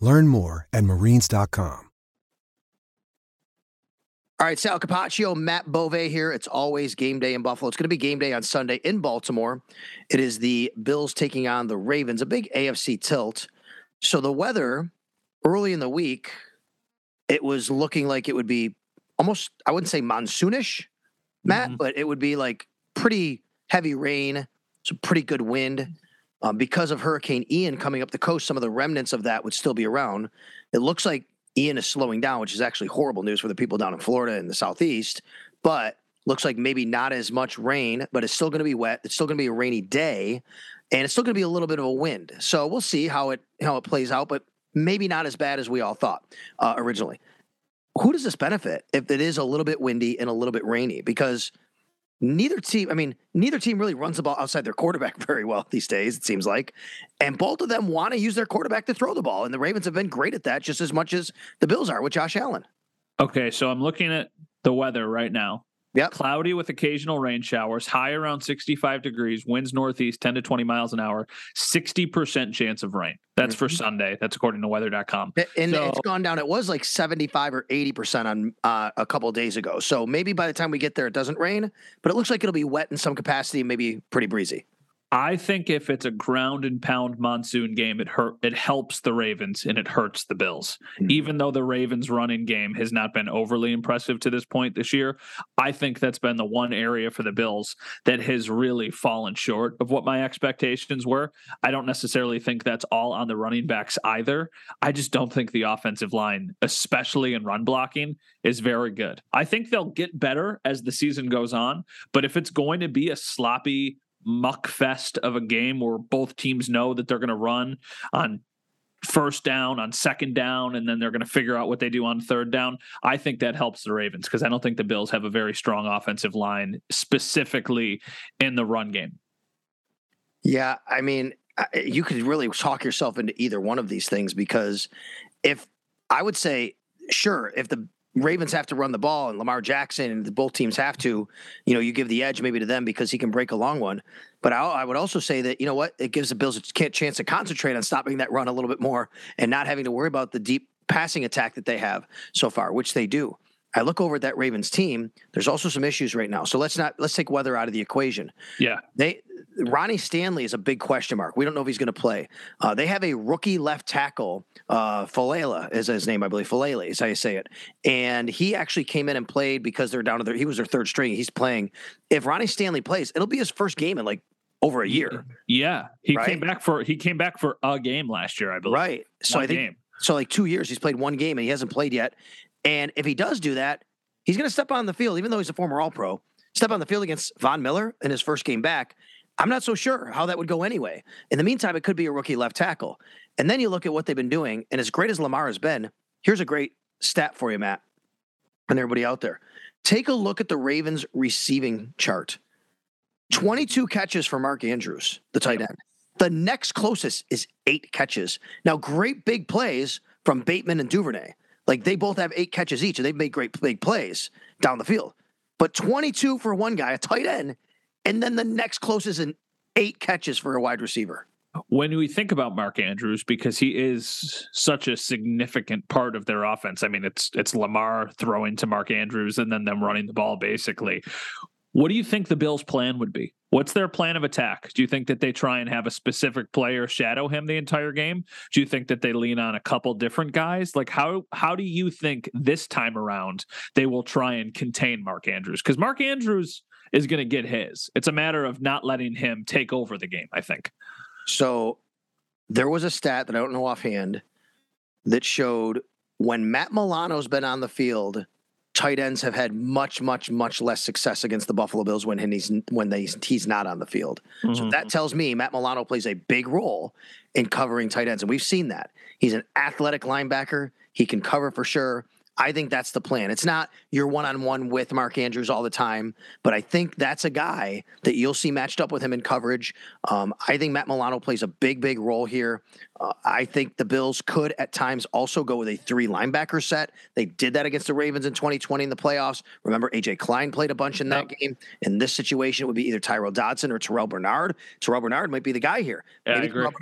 Learn more at marines.com. All right, Sal Capaccio, Matt Bove here. It's always game day in Buffalo. It's going to be game day on Sunday in Baltimore. It is the Bills taking on the Ravens, a big AFC tilt. So the weather early in the week, it was looking like it would be almost, I wouldn't say monsoonish, Matt, mm-hmm. but it would be like pretty heavy rain, some pretty good wind. Um, because of Hurricane Ian coming up the coast, some of the remnants of that would still be around. It looks like Ian is slowing down, which is actually horrible news for the people down in Florida and the Southeast. But looks like maybe not as much rain, but it's still going to be wet. It's still going to be a rainy day, and it's still going to be a little bit of a wind. So we'll see how it how it plays out, but maybe not as bad as we all thought uh, originally. Who does this benefit if it is a little bit windy and a little bit rainy? Because neither team, I mean, neither team really runs the ball outside their quarterback very well these days, it seems like. And both of them want to use their quarterback to throw the ball. And the Ravens have been great at that just as much as the Bills are with Josh Allen. Okay, so I'm looking at the weather right now. Yep. Cloudy with occasional rain showers, high around 65 degrees, winds northeast 10 to 20 miles an hour, 60% chance of rain. That's mm-hmm. for Sunday. That's according to weather.com. And so, it's gone down. It was like 75 or 80% on uh, a couple days ago. So maybe by the time we get there, it doesn't rain, but it looks like it'll be wet in some capacity, maybe pretty breezy. I think if it's a ground and pound monsoon game, it hurt it helps the Ravens and it hurts the Bills. Mm-hmm. Even though the Ravens running game has not been overly impressive to this point this year, I think that's been the one area for the Bills that has really fallen short of what my expectations were. I don't necessarily think that's all on the running backs either. I just don't think the offensive line, especially in run blocking, is very good. I think they'll get better as the season goes on, but if it's going to be a sloppy muck fest of a game where both teams know that they're going to run on first down, on second down, and then they're going to figure out what they do on third down. I think that helps the Ravens because I don't think the Bills have a very strong offensive line, specifically in the run game. Yeah, I mean, you could really talk yourself into either one of these things because if I would say, sure, if the Ravens have to run the ball and Lamar Jackson and both teams have to, you know, you give the edge maybe to them because he can break a long one. But I, I would also say that, you know what, it gives the Bills a chance to concentrate on stopping that run a little bit more and not having to worry about the deep passing attack that they have so far, which they do. I look over at that Ravens team. There's also some issues right now. So let's not let's take weather out of the equation. Yeah, they Ronnie Stanley is a big question mark. We don't know if he's going to play. Uh, they have a rookie left tackle, uh, is his name, I believe. Faalele is how you say it. And he actually came in and played because they're down to their. He was their third string. He's playing. If Ronnie Stanley plays, it'll be his first game in like over a year. Yeah, he right? came back for he came back for a game last year, I believe. Right. So one I think game. so. Like two years, he's played one game and he hasn't played yet. And if he does do that, he's going to step on the field, even though he's a former All Pro. Step on the field against Von Miller in his first game back. I'm not so sure how that would go anyway. In the meantime, it could be a rookie left tackle. And then you look at what they've been doing, and as great as Lamar has been, here's a great stat for you, Matt, and everybody out there. Take a look at the Ravens receiving chart 22 catches for Mark Andrews, the tight end. The next closest is eight catches. Now, great big plays from Bateman and Duvernay. Like they both have eight catches each, and they've made great big plays down the field. But 22 for one guy, a tight end, and then the next closest in eight catches for a wide receiver. When we think about Mark Andrews, because he is such a significant part of their offense, I mean, it's it's Lamar throwing to Mark Andrews and then them running the ball basically. What do you think the Bills' plan would be? What's their plan of attack? Do you think that they try and have a specific player shadow him the entire game? Do you think that they lean on a couple different guys? Like how how do you think this time around they will try and contain Mark Andrews? Because Mark Andrews is going to get his. It's a matter of not letting him take over the game, I think. So there was a stat that I don't know offhand that showed when Matt Milano's been on the field, tight ends have had much, much, much less success against the Buffalo Bills when he's when they he's not on the field. Mm-hmm. So that tells me Matt Milano plays a big role in covering tight ends, and we've seen that. He's an athletic linebacker. He can cover for sure. I think that's the plan. It's not you're one on one with Mark Andrews all the time, but I think that's a guy that you'll see matched up with him in coverage. Um, I think Matt Milano plays a big, big role here. Uh, I think the Bills could at times also go with a three linebacker set. They did that against the Ravens in 2020 in the playoffs. Remember, AJ Klein played a bunch in that yep. game. In this situation, it would be either Tyrel Dodson or Terrell Bernard. Terrell Bernard might be the guy here. Yeah,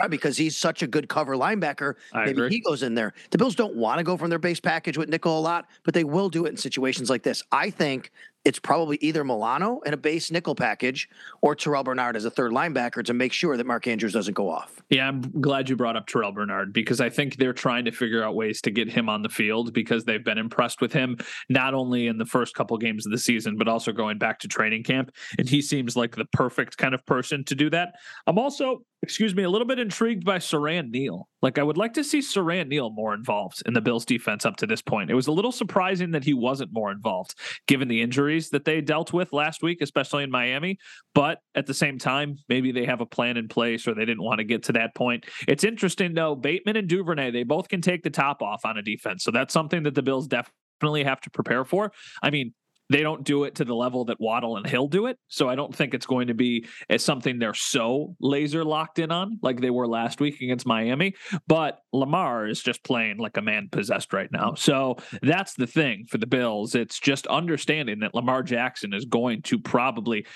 because he's such a good cover linebacker. I maybe agree. he goes in there. The Bills don't want to go from their base package with nickel lot, but they will do it in situations like this. I think it's probably either Milano in a base nickel package or Terrell Bernard as a third linebacker to make sure that Mark Andrews doesn't go off. Yeah, I'm glad you brought up Terrell Bernard because I think they're trying to figure out ways to get him on the field because they've been impressed with him not only in the first couple games of the season but also going back to training camp and he seems like the perfect kind of person to do that. I'm also excuse me, a little bit intrigued by Siran Neal. Like I would like to see Siran Neal more involved in the Bills defense up to this point. It was a little surprising that he wasn't more involved given the injuries that they dealt with last week, especially in Miami. But at the same time, maybe they have a plan in place or they didn't want to get to that point. It's interesting though, Bateman and Duvernay, they both can take the top off on a defense. So that's something that the Bills definitely have to prepare for. I mean, they don't do it to the level that Waddle and Hill do it. So I don't think it's going to be as something they're so laser locked in on like they were last week against Miami. But Lamar is just playing like a man possessed right now. So that's the thing for the Bills. It's just understanding that Lamar Jackson is going to probably.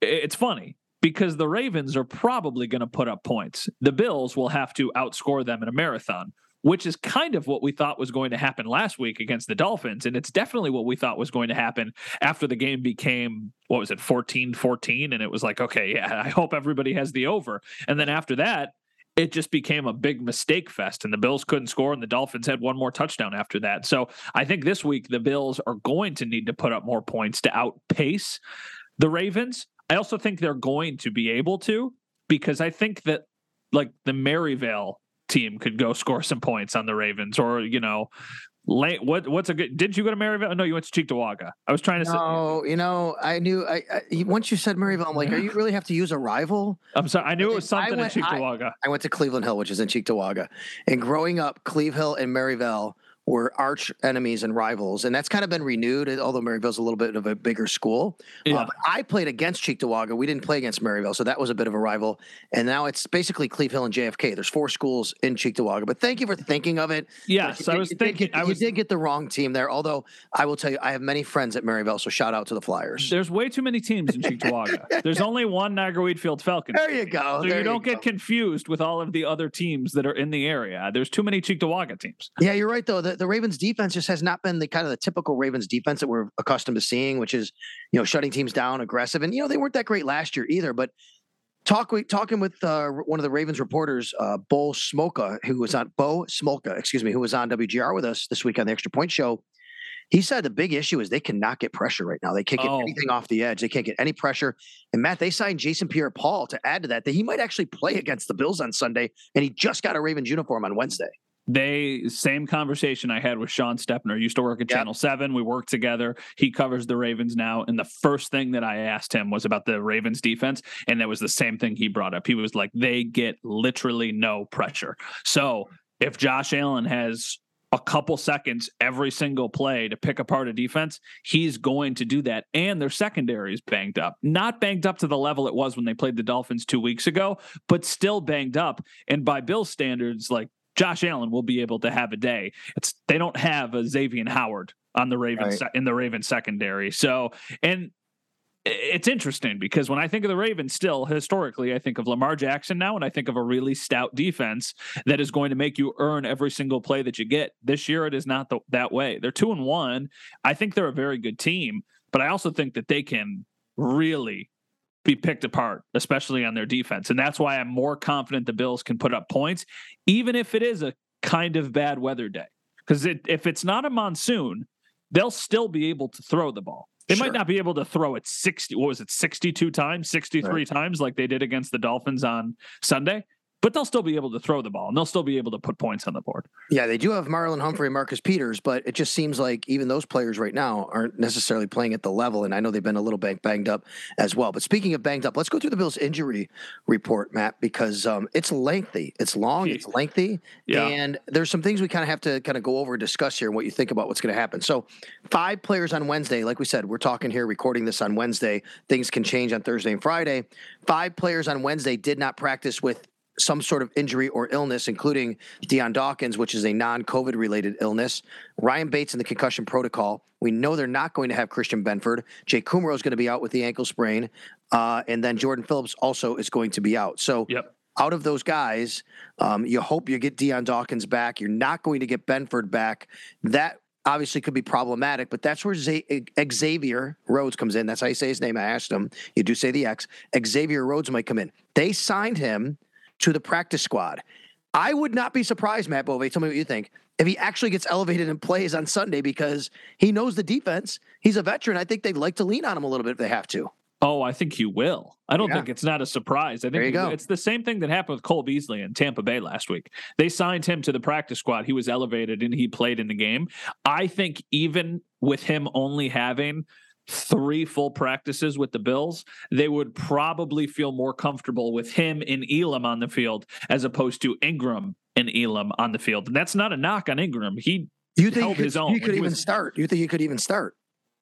It's funny because the Ravens are probably going to put up points. The Bills will have to outscore them in a marathon which is kind of what we thought was going to happen last week against the Dolphins. And it's definitely what we thought was going to happen after the game became, what was it, 14 14. And it was like, okay, yeah, I hope everybody has the over. And then after that, it just became a big mistake fest and the Bills couldn't score and the Dolphins had one more touchdown after that. So I think this week the Bills are going to need to put up more points to outpace the Ravens. I also think they're going to be able to because I think that like the Maryvale team could go score some points on the Ravens, or you know, late. What what's a good? Did you go to Maryvale? No, you went to Cheektowaga. I was trying to. No, say, you know, I knew. I, I, once you said Maryvale, I'm like, are you really have to use a rival? I'm sorry. I knew it was something went, in Cheektowaga. I, I, went to Cleveland Hill, which is in Cheektowaga, and growing up, Cleve Hill and Maryvale were arch enemies and rivals, and that's kind of been renewed. Although Maryvale's a little bit of a bigger school, uh, yeah. Uh, I played against Cheektowaga. We didn't play against Maryvale, so that was a bit of a rival. And now it's basically Cleve Hill and JFK. There's four schools in Cheektowaga, but thank you for thinking of it. Yes, you, I was thinking. Get, I was, you did get the wrong team there. Although I will tell you, I have many friends at Maryvale, so shout out to the Flyers. There's way too many teams in Cheektowaga. There's only one Niagara Wheatfield Falcons. There you go. So you don't get confused with all of the other teams that are in the area. There's too many Cheektowaga teams. Yeah, you're right though. The, the Ravens defense just has not been the kind of the typical Ravens defense that we're accustomed to seeing, which is, you know, shutting teams down, aggressive. And, you know, they weren't that great last year either. But talk, talking with uh, one of the Ravens reporters, uh, Bo Smolka, who was on Bo Smolka, excuse me, who was on WGR with us this week on the Extra Point Show. He said the big issue is they cannot get pressure right now. They can't get oh. anything off the edge. They can't get any pressure. And Matt, they signed Jason Pierre-Paul to add to that. That he might actually play against the Bills on Sunday, and he just got a Ravens uniform on Wednesday they same conversation I had with Sean Stepner. Used to work at yep. Channel Seven. We worked together. He covers the Ravens now, and the first thing that I asked him was about the Ravens defense, and that was the same thing he brought up. He was like, they get literally no pressure. So if Josh Allen has a couple seconds every single play to pick apart a defense, he's going to do that. And their secondary is banged up. Not banged up to the level it was when they played the Dolphins two weeks ago, but still banged up. And by Bill standards, like Josh Allen will be able to have a day. It's they don't have a Xavier Howard on the Ravens right. in the Ravens secondary. So and it's interesting because when I think of the Ravens, still historically, I think of Lamar Jackson now, and I think of a really stout defense that is going to make you earn every single play that you get. This year, it is not the, that way. They're two and one. I think they're a very good team, but I also think that they can really be picked apart, especially on their defense. And that's why I'm more confident the Bills can put up points, even if it is a kind of bad weather day. Because it, if it's not a monsoon, they'll still be able to throw the ball. They sure. might not be able to throw it 60, what was it, 62 times, 63 right. times like they did against the Dolphins on Sunday, but they'll still be able to throw the ball and they'll still be able to put points on the board. Yeah, they do have Marlon Humphrey and Marcus Peters, but it just seems like even those players right now aren't necessarily playing at the level. And I know they've been a little bang, banged up as well. But speaking of banged up, let's go through the Bills' injury report, Matt, because um, it's lengthy, it's long, it's lengthy, yeah. and there's some things we kind of have to kind of go over and discuss here and what you think about what's going to happen. So, five players on Wednesday, like we said, we're talking here, recording this on Wednesday. Things can change on Thursday and Friday. Five players on Wednesday did not practice with some sort of injury or illness, including Dion Dawkins, which is a non COVID related illness, Ryan Bates in the concussion protocol. We know they're not going to have Christian Benford. Jake Kumerow is going to be out with the ankle sprain. Uh, and then Jordan Phillips also is going to be out. So, yep. out of those guys, um, you hope you get Dion Dawkins back. You're not going to get Benford back. That obviously could be problematic, but that's where Xavier Rhodes comes in. That's how you say his name. I asked him. You do say the X. Xavier Rhodes might come in. They signed him to the practice squad. I would not be surprised, Matt Bove. Tell me what you think. If he actually gets elevated and plays on Sunday because he knows the defense, he's a veteran. I think they'd like to lean on him a little bit if they have to. Oh, I think you will. I don't yeah. think it's not a surprise. I think there you go. it's the same thing that happened with Cole Beasley in Tampa Bay last week. They signed him to the practice squad. He was elevated and he played in the game. I think even with him only having three full practices with the Bills, they would probably feel more comfortable with him in Elam on the field as opposed to Ingram and Elam on the field. And that's not a knock on Ingram. He you think his own. He could even was, start. You think he could even start?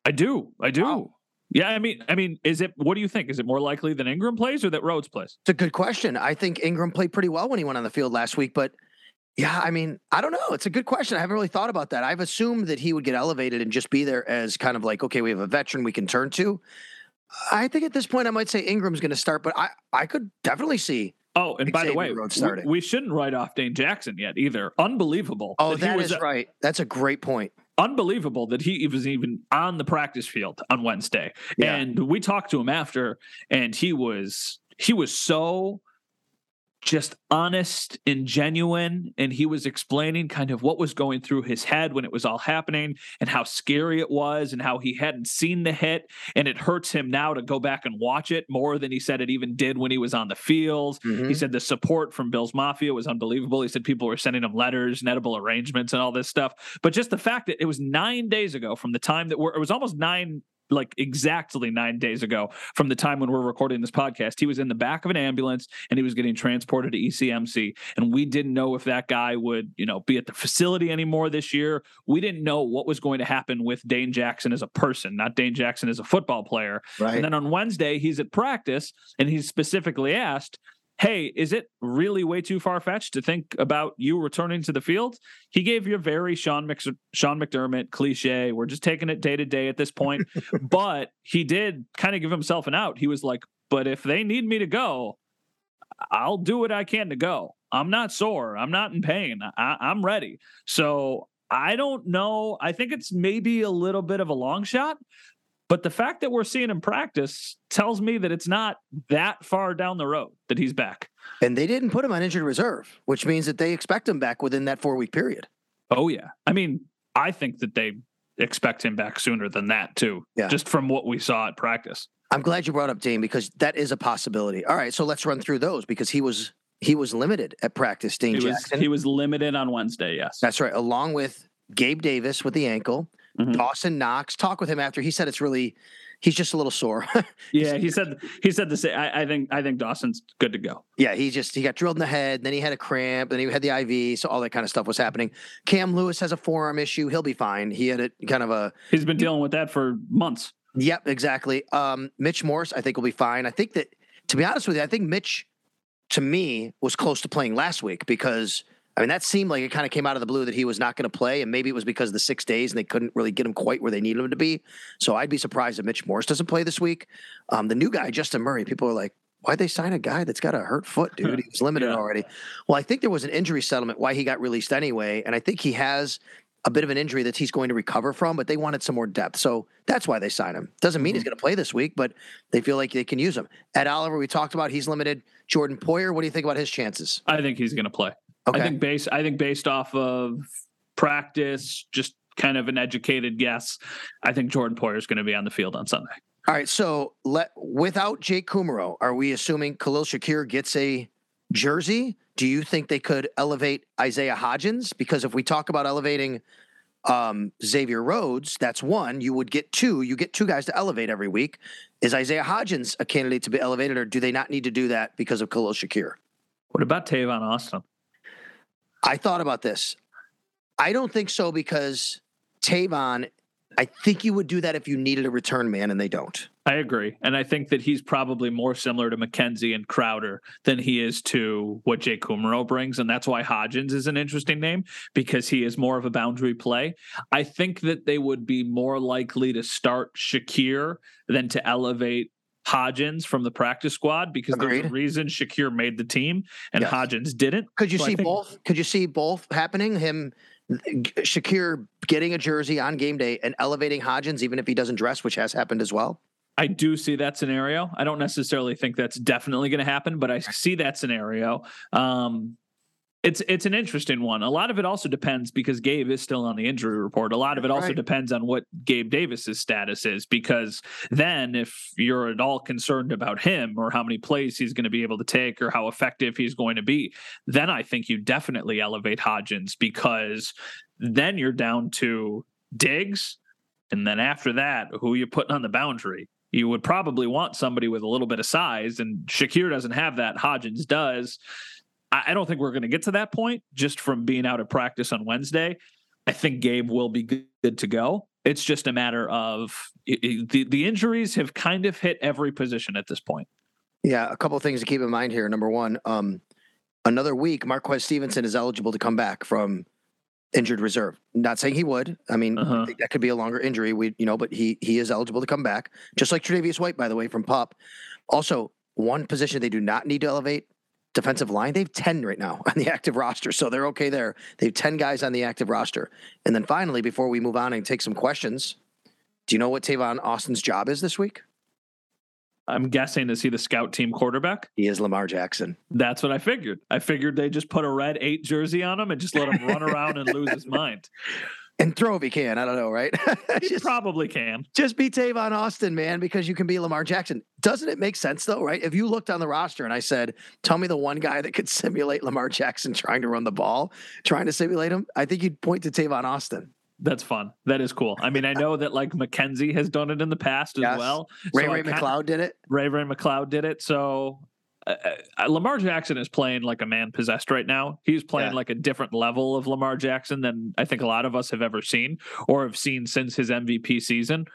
I do. I do. Wow. Yeah, I mean, I mean, is it? What do you think? Is it more likely that Ingram plays or that Rhodes plays? It's a good question. I think Ingram played pretty well when he went on the field last week, but yeah, I mean, I don't know. It's a good question. I haven't really thought about that. I've assumed that he would get elevated and just be there as kind of like, okay, we have a veteran we can turn to. I think at this point, I might say Ingram's going to start, but I, I could definitely see. Oh, and by the way, we, we, shouldn't write off Dane Jackson yet either. Unbelievable. Oh, that, that is a, right. That's a great point. Unbelievable that he was even on the practice field on Wednesday. Yeah. And we talked to him after, and he was he was so just honest and genuine. And he was explaining kind of what was going through his head when it was all happening and how scary it was and how he hadn't seen the hit. And it hurts him now to go back and watch it more than he said it even did when he was on the field. Mm-hmm. He said the support from Bill's Mafia was unbelievable. He said people were sending him letters and edible arrangements and all this stuff. But just the fact that it was nine days ago from the time that we're, it was almost nine like exactly nine days ago from the time when we're recording this podcast. He was in the back of an ambulance and he was getting transported to ECMC. And we didn't know if that guy would, you know, be at the facility anymore this year. We didn't know what was going to happen with Dane Jackson as a person, not Dane Jackson as a football player. Right. And then on Wednesday, he's at practice and he's specifically asked, hey, is it really way too far fetched to think about you returning to the field? He gave you a very Sean, Mc, Sean McDermott cliche. We're just taking it day to day at this point. but he did kind of give himself an out. He was like, but if they need me to go, I'll do what I can to go. I'm not sore. I'm not in pain. I, I'm ready. So I don't know. I think it's maybe a little bit of a long shot, but the fact that we're seeing him practice tells me that it's not that far down the road that he's back. And they didn't put him on injured reserve, which means that they expect him back within that four week period. Oh, yeah. I mean, I think that they expect him back sooner than that, too, yeah. just from what we saw at practice. I'm glad you brought up Dane because that is a possibility. All right, so let's run through those because he was he was limited at practice. Dane he Jackson. Was, he was limited on Wednesday. Yes, that's right. Along with Gabe Davis with the ankle, Mm-hmm. Dawson Knox. Talk with him after. He said it's really he's just a little sore. yeah, he said he said the same. I, I, think I think Dawson's good to go. Yeah, he just he got drilled in the head, then he had a cramp, then he had the IV, so all that kind of stuff was happening. Cam Lewis has a forearm issue. He'll be fine. He had a kind of a He's been dealing with that for months. Yep, exactly. Um, Mitch Morse, I think will be fine. I think that to be honest with you, I think Mitch to me was close to playing last week because I mean, that seemed like it kind of came out of the blue that he was not going to play, and maybe it was because of the six days and they couldn't really get him quite where they needed him to be. So I'd be surprised if Mitch Morse doesn't play this week. Um, the new guy, Justin Murray, people are like, why'd they sign a guy that's got a hurt foot, dude? He was limited yeah. already. Well, I think there was an injury settlement why he got released anyway, and I think he has a bit of an injury that he's going to recover from, but they wanted some more depth. So that's why they signed him. Doesn't mean mm-hmm. he's going to play this week, but they feel like they can use him. Ed Oliver, we talked about, he's limited. Jordan Poyer, what do you think about his chances? I think he's going to play. Okay. I think based I think based off of practice, just kind of an educated guess, I think Jordan Poyer is going to be on the field on Sunday. All right, so let without Jake Kumerow, are we assuming Khalil Shakir gets a jersey? Do you think they could elevate Isaiah Hodgins? Because if we talk about elevating um, Xavier Rhodes, that's one. You would get two. You get two guys to elevate every week. Is Isaiah Hodgins a candidate to be elevated, or do they not need to do that because of Khalil Shakir? What about Tavon Austin? I thought about this. I don't think so because Tavon, I think you would do that if you needed a return man, and they don't. I agree. And I think that he's probably more similar to McKenzie and Crowder than he is to what Jake Kumerow brings. And that's why Hodgins is an interesting name because he is more of a boundary play. I think that they would be more likely to start Shakir than to elevate Hodgins from the practice squad because Agreed. there's a reason Shakir made the team and yes. Hodgins didn't. Could you so see think, both? Could you see both happening? Him Shakir getting a jersey on game day and elevating Hodgins even if he doesn't dress, which has happened as well? I do see that scenario. I don't necessarily think that's definitely going to happen, but I see that scenario. Um, it's it's an interesting one. A lot of it also depends because Gabe is still on the injury report. A lot of it also right. depends on what Gabe Davis's status is because then if you're at all concerned about him or how many plays he's going to be able to take or how effective he's going to be, then I think you definitely elevate Hodgins because then you're down to Diggs and then after that, who are you putting on the boundary? You would probably want somebody with a little bit of size, and Shakir doesn't have that. Hodgins does. I don't think we're going to get to that point just from being out of practice on Wednesday. I think Gabe will be good to go. It's just a matter of the the injuries have kind of hit every position at this point. Yeah, a couple things to keep in mind here. Number one, um, another week, Marquez Stevenson is eligible to come back from injured reserve. Not saying he would. I mean, uh-huh. that could be a longer injury. We, you know, but he he is eligible to come back, just like Tre'Davious White, by the way, from PUP. Also, one position they do not need to elevate defensive line. They have 10 right now on the active roster, so they're okay there. They have 10 guys on the active roster. And then finally, before we move on and take some questions, do you know what Tavon Austin's job is this week? I'm guessing is he the scout team quarterback? He is Lamar Jackson. That's what I figured. I figured they just put a red eight jersey on him and just let him run around and lose his mind and throw if he can. I don't know, right? he just, probably can. Just be Tavon Austin, man, because you can be Lamar Jackson. Doesn't it make sense though, right? If you looked on the roster and I said, "Tell me the one guy that could simulate Lamar Jackson trying to run the ball, trying to simulate him," I think you'd point to Tavon Austin. That's fun. That is cool. I mean, I know that like McKenzie has done it in the past as yes. well. Ray so Ray McCloud did it. Ray Ray McCloud did it. So uh, uh, Lamar Jackson is playing like a man possessed right now. He's playing yeah. like a different level of Lamar Jackson than I think a lot of us have ever seen or have seen since his MVP season.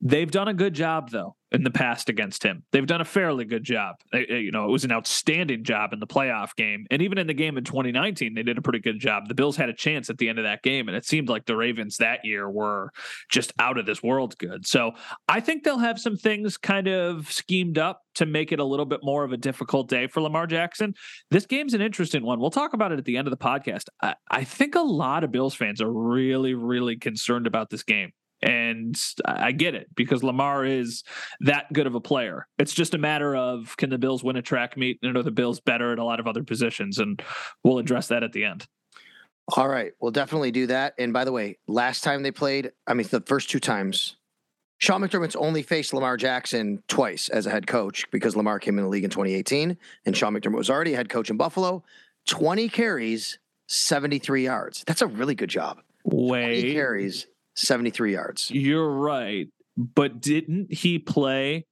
They've done a good job though in the past against him. They've done a fairly good job. Uh, uh, you know, it was an outstanding job in the playoff game. And even in the game in 2019, they did a pretty good job. The Bills had a chance at the end of that game, and it seemed like the Ravens that year were just out of this world good. So I think they'll have some things kind of schemed up to make it a little bit more of a difficult day for Lamar Jackson. This game's an interesting one. We'll talk about it at the end of the podcast. I, I think a lot of Bills fans are really, really concerned about this game. And I get it because Lamar is that good of a player. It's just a matter of can the Bills win a track meet and are the Bills better at a lot of other positions? And we'll address that at the end. All right. We'll definitely do that. And by the way, last time they played, I mean, the first two times, Sean McDermott's only faced Lamar Jackson twice as a head coach because Lamar came in the league in 2018 and Sean McDermott was already a head coach in Buffalo. 20 carries, 73 yards. That's a really good job. Way carries, 73 yards. You're right. But didn't he play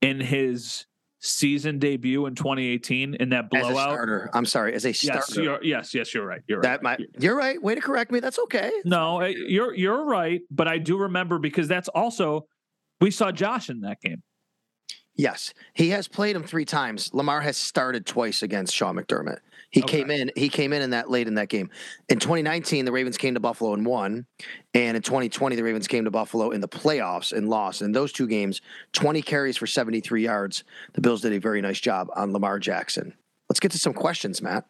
in his season debut in 2018 in that blowout? As a starter. I'm sorry, as a starter. Yes, you're, yes, yes, you're right. You're that right. Might, you're right. Way to correct me. That's okay. No, eh, you're you're right. But I do remember because that's also we saw Josh in that game. Yes, he has played him three times. Lamar has started twice against Sean McDermott. He okay. came in. He came in in that late in that game. In 2019, the Ravens came to Buffalo and won, and in 2020, the Ravens came to Buffalo in the playoffs and lost. In those two games, 20 carries for 73 yards. The Bills did a very nice job on Lamar Jackson. Let's get to some questions, Matt.